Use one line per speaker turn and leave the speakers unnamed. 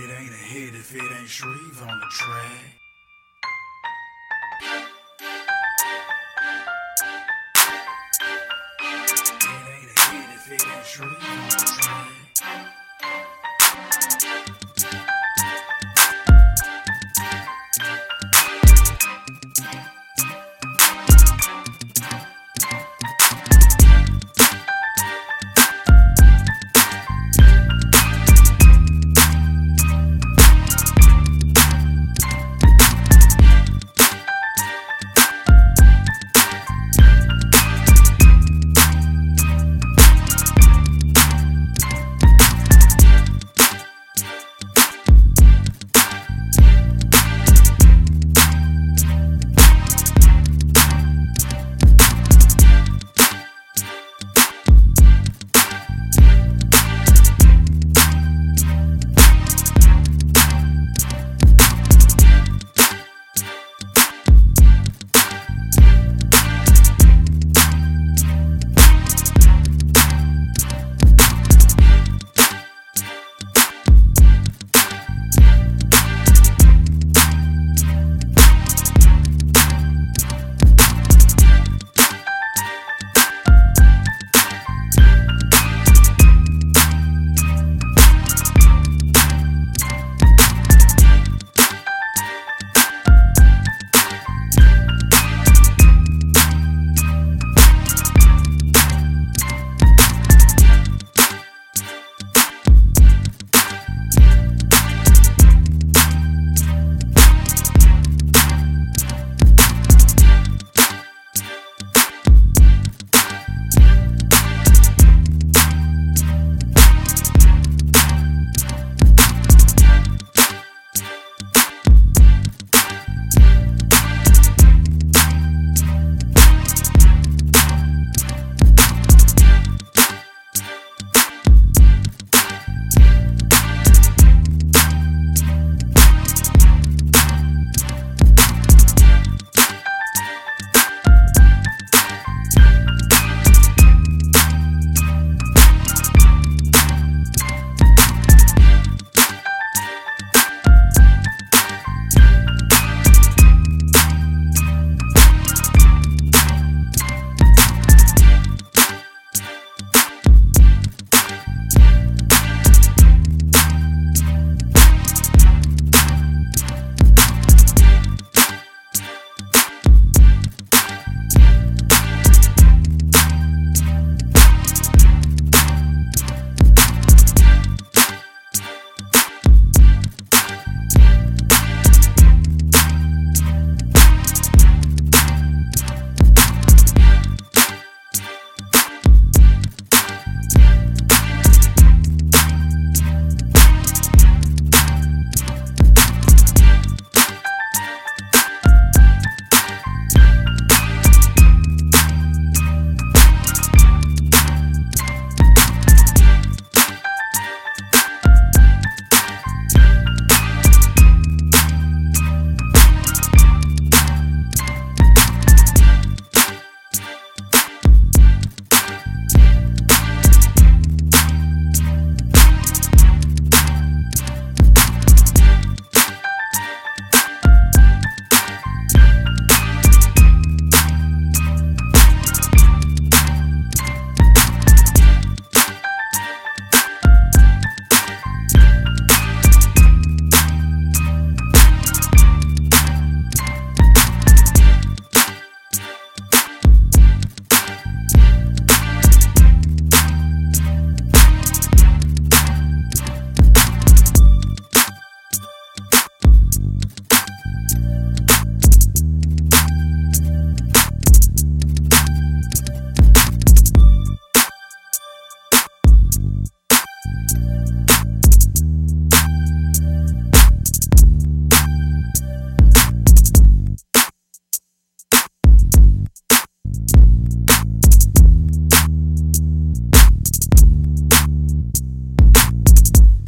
It ain't a hit if it ain't Shreve on the track. It ain't a hit if it ain't Shreve on the track.